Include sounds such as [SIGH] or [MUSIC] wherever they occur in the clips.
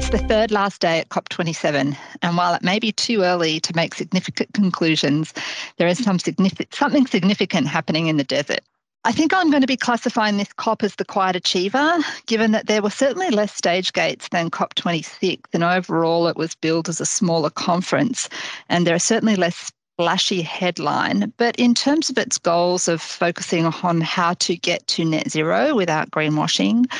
It's the third last day at COP27, and while it may be too early to make significant conclusions, there is some significant, something significant happening in the desert. I think I'm going to be classifying this COP as the quiet achiever, given that there were certainly less stage gates than COP26, and overall it was billed as a smaller conference, and there are certainly less flashy headline, but in terms of its goals of focusing on how to get to net zero without greenwashing,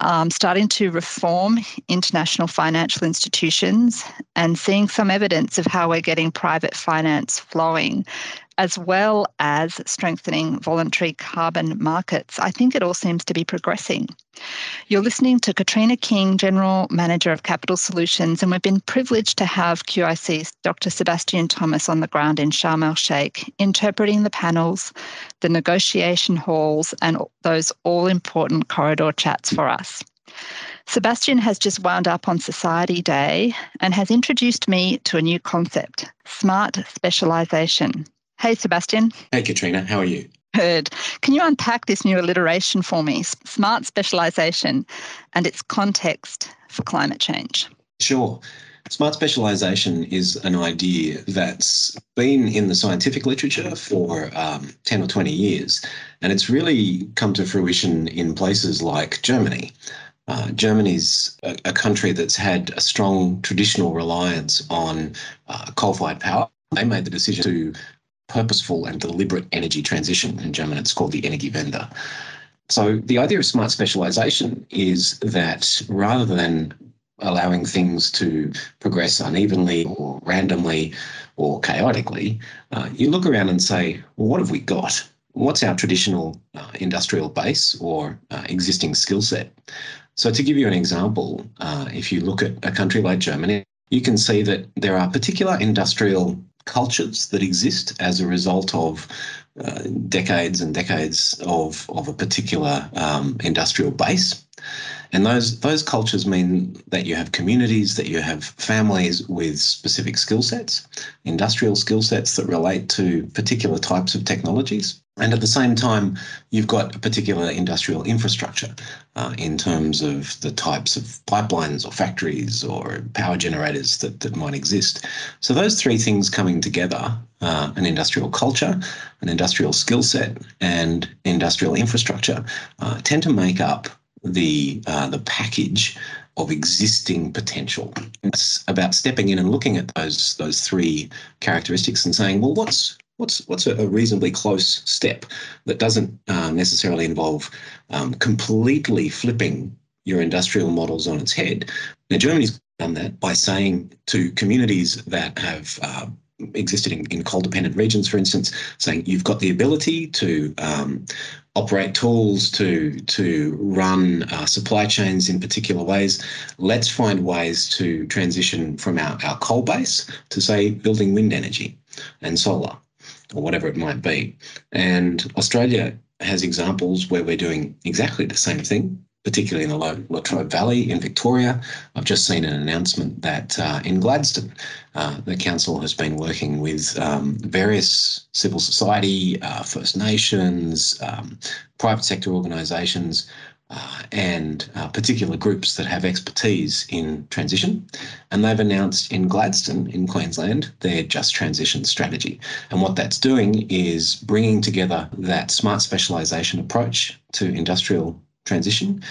um, starting to reform international financial institutions, and seeing some evidence of how we're getting private finance flowing, as well as strengthening voluntary carbon markets. I think it all seems to be progressing. You're listening to Katrina King, General Manager of Capital Solutions, and we've been privileged to have QIC's Dr. Sebastian Thomas on the ground in Sharm el Sheikh, interpreting the panels, the negotiation halls, and those all important corridor chats for us. Sebastian has just wound up on Society Day and has introduced me to a new concept smart specialisation. Hey, Sebastian. Hey, Katrina. How are you? Good. Can you unpack this new alliteration for me? Smart specialisation and its context for climate change. Sure. Smart specialisation is an idea that's been in the scientific literature for um, 10 or 20 years, and it's really come to fruition in places like Germany. Uh, Germany's a, a, country that's had a strong traditional reliance on uh, coal fired power. They made the decision to purposeful and deliberate energy transition. In German, it's called the Energiewende. So the idea of smart specialization is that rather than allowing things to progress unevenly or randomly or chaotically, uh, you look around and say, well, what have we got? What's our traditional uh, industrial base or uh, existing skill set? So, to give you an example, uh, if you look at a country like Germany, you can see that there are particular industrial cultures that exist as a result of uh, decades and decades of, of a particular um, industrial base. And those those cultures mean that you have communities, that you have families with specific skill sets, industrial skill sets that relate to particular types of technologies. And at the same time, you've got a particular industrial infrastructure uh, in terms of the types of pipelines or factories or power generators that, that might exist. So, those three things coming together uh, an industrial culture, an industrial skill set, and industrial infrastructure uh, tend to make up the, uh, the package of existing potential. It's about stepping in and looking at those, those three characteristics and saying, well, what's what's what's a, reasonably close step that doesn't uh, necessarily involve um, completely flipping your industrial models on its head. Now, Germany's done that by saying to communities that have uh, existed in, in coal dependent regions, for instance, saying you've got the ability to um, operate tools, to, to run uh, supply chains in particular ways. Let's find ways to transition from our, our coal base to, say, building wind energy and solar or whatever it might be. And Australia has examples where we're doing exactly the same thing, particularly in the Latrobe Valley in Victoria. I've just seen an announcement that uh, in Gladstone, uh, the council has been working with um, various civil society, uh, First Nations, um, private sector organisations uh, and uh, particular groups that have expertise in transition. And they've announced in Gladstone, in Queensland, their Just Transition strategy. And what that's doing is bringing together that smart specialisation approach to industrial transition,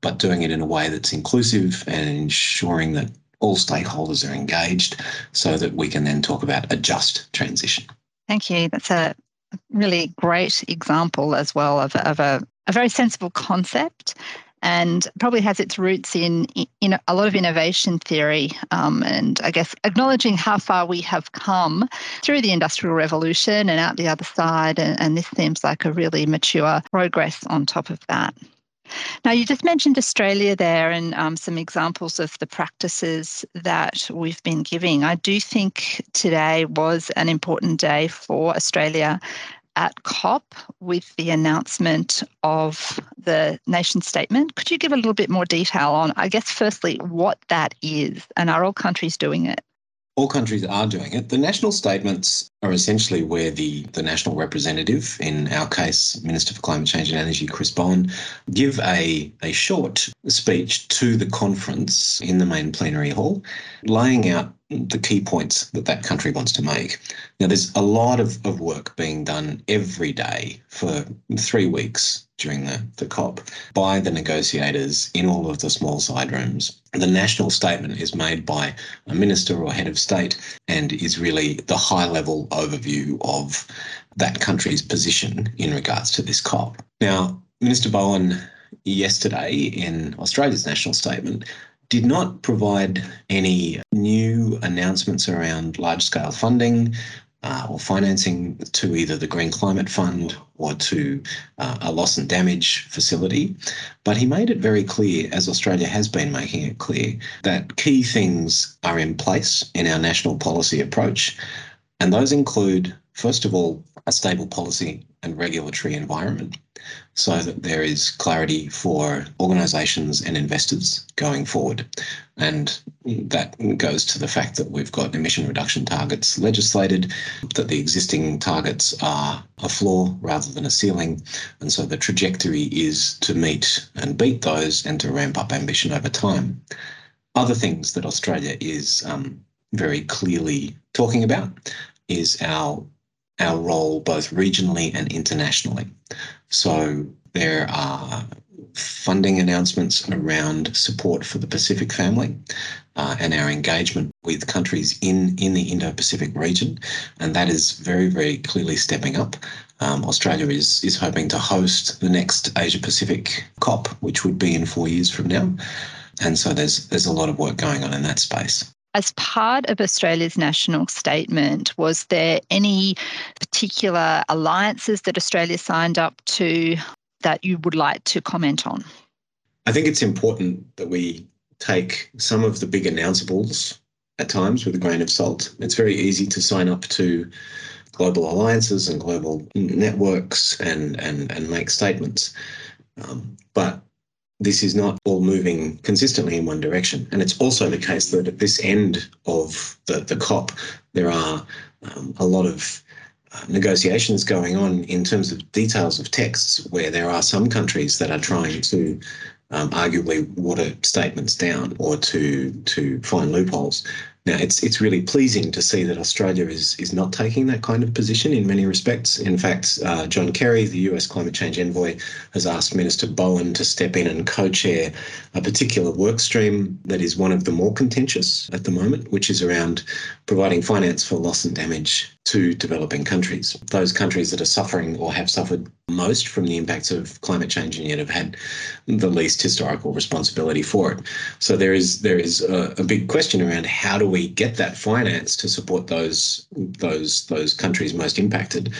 but doing it in a way that's inclusive and ensuring that all stakeholders are engaged so that we can then talk about a just transition. Thank you. That's a really great example as well of, of a a very sensible concept and probably has its roots in in a lot of innovation theory um, and I guess acknowledging how far we have come through the industrial revolution and out the other side and, and this seems like a really mature progress on top of that. Now, you just mentioned Australia there and um, some examples of the practices that we've been giving. I do think today was an important day for Australia at COP with the announcement of the nation statement. Could you give a little bit more detail on, I guess, firstly, what that is and are all countries doing it? all countries are doing it. The national statements are essentially where the, the national representative, in our case, Minister for Climate Change and Energy, Chris Bowen, give a, a short speech to the conference in the main plenary hall, laying out the key points that that country wants to make. Now, there's a lot of, of work being done every day for three weeks during the, the COP by the negotiators in all of the small side rooms. The national statement is made by a minister or head of state and is really the high level overview of that country's position in regards to this COP. Now, Minister Bowen yesterday in Australia's national statement did not provide any new announcements around large scale funding uh, or financing to either the Green Climate Fund or to uh, a loss and damage facility. But he made it very clear, as Australia has been making it clear, that key things are in place in our national policy approach. And those include, first of all, a stable policy and regulatory environment so that there is clarity for organisations and investors going forward. And that goes to the fact that we've got emission reduction targets legislated, that the existing targets are a floor rather than a ceiling. And so the trajectory is to meet and beat those and to ramp up ambition over time. Other things that Australia is um, very clearly talking about is our our role both regionally and internationally. So there are funding announcements around support for the Pacific family uh, and our engagement with countries in, in the Indo Pacific region. And that is very, very clearly stepping up. Um, Australia is, is hoping to host the next Asia Pacific COP, which would be in four years from now. And so there's, there's a lot of work going on in that space. As part of Australia's national statement, was there any particular alliances that Australia signed up to that you would like to comment on? I think it's important that we take some of the big announceables at times with a grain of salt. It's very easy to sign up to global alliances and global networks and and and make statements, um, but this is not all moving consistently in one direction. And it's also the case that at this end of the, the COP, there are um, a lot of uh, negotiations going on in terms of details of texts where there are some countries that are trying to um, arguably water statements down or to to find loopholes. Now, it's it's really pleasing to see that Australia is is not taking that kind of position in many respects. In fact, uh, John Kerry, the US climate change envoy, has asked Minister Bowen to step in and co-chair a particular work stream that is one of the more contentious at the moment, which is around providing finance for loss and damage to developing countries. Those countries that are suffering or have suffered most from the impacts of climate change and yet have had the least historical responsibility for it. So there is there is a, a big question around how do we get that finance to support those those those countries most impacted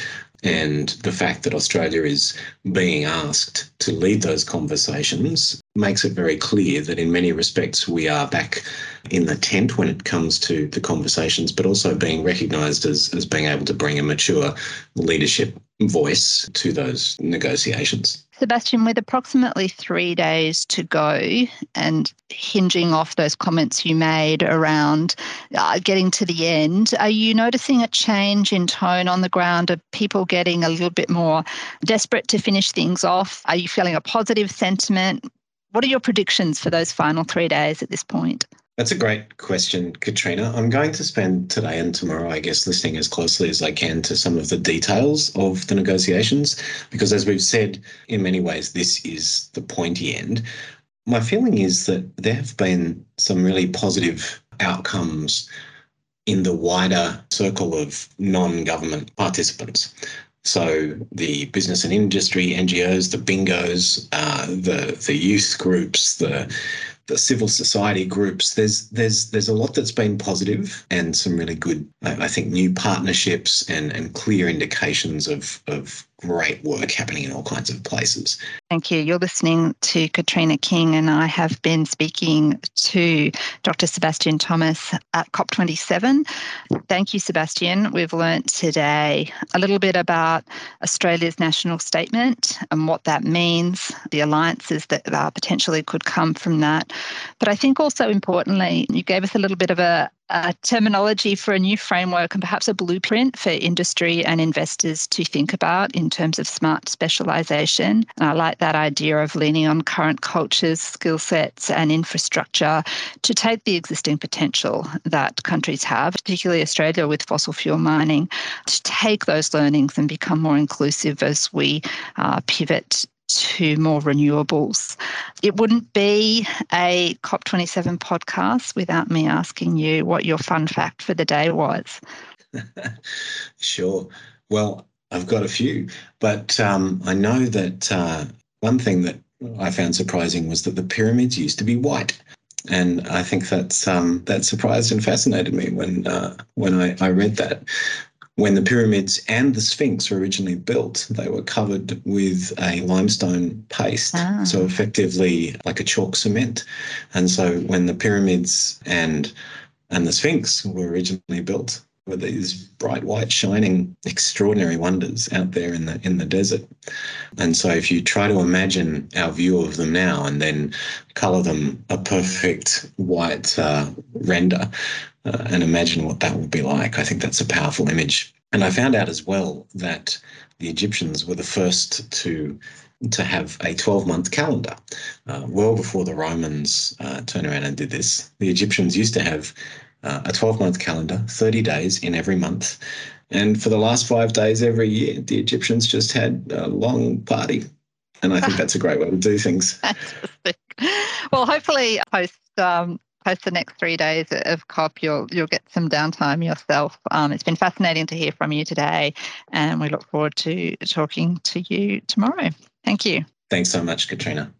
and the fact that Australia is being asked to lead those conversations makes it very clear that in many respects we are back in the tent when it comes to the conversations, but also being recognised as, as being able to bring a mature leadership voice to those negotiations. Sebastian, with approximately three days to go and hinging off those comments you made around uh, getting to the end, are you noticing a change in tone on the ground of people getting a little bit more desperate to finish things off? Are you feeling a positive sentiment? What are your predictions for those final three days at this point? That's a great question, Katrina. I'm going to spend today and tomorrow, I guess, listening as closely as I can to some of the details of the negotiations, because as we've said, in many ways, this is the pointy end. My feeling is that there have been some really positive outcomes in the wider circle of non government participants. So the business and industry, NGOs, the bingos, uh, the the youth groups, the the civil society groups. There's there's there's a lot that's been positive and some really good, I, think, new partnerships and and clear indications of of great work happening in all kinds of places. Thank you. You're listening to Katrina King, and I have been speaking to Dr. Sebastian Thomas at COP27. Thank you, Sebastian. We've learnt today a little bit about Australia's national statement and what that means, the alliances that potentially could come from that. But I think also importantly, you gave us a little bit of a a terminology for a new framework and perhaps a blueprint for industry and investors to think about in terms of smart specialization. And I like that idea of leaning on current cultures, skill sets, and infrastructure to take the existing potential that countries have, particularly Australia with fossil fuel mining, to take those learnings and become more inclusive as we uh, pivot to more renewables. It wouldn't be a COP27 podcast without me asking you what your fun fact for the day was. [LAUGHS] sure. Well, I've got a few, but um, I know that uh, one thing that I found surprising was that the pyramids used to be white. And I think that's um, that surprised and fascinated me when uh, when I, I read that when the pyramids and the Sphinx were originally built, they were covered with a limestone paste, ah. so effectively like a chalk cement. And so when the pyramids and and the Sphinx were originally built, were these bright white shining extraordinary wonders out there in the in the desert and so if you try to imagine our view of them now and then color them a perfect white uh, render uh, and imagine what that would be like. I think that's a powerful image. And I found out as well that the Egyptians were the first to to have a 12 month calendar. Uh, well before the Romans uh, turned around and did this, the Egyptians used to have uh, a 12 month calendar, 30 days in every month. And for the last five days every year, the Egyptians just had a long party. And I think [LAUGHS] that's a great way to do things. [LAUGHS] well, hopefully, post um, post the next three days of COP, you'll you'll get some downtime yourself. Um, it's been fascinating to hear from you today, and we look forward to talking to you tomorrow. Thank you. Thanks so much, Katrina.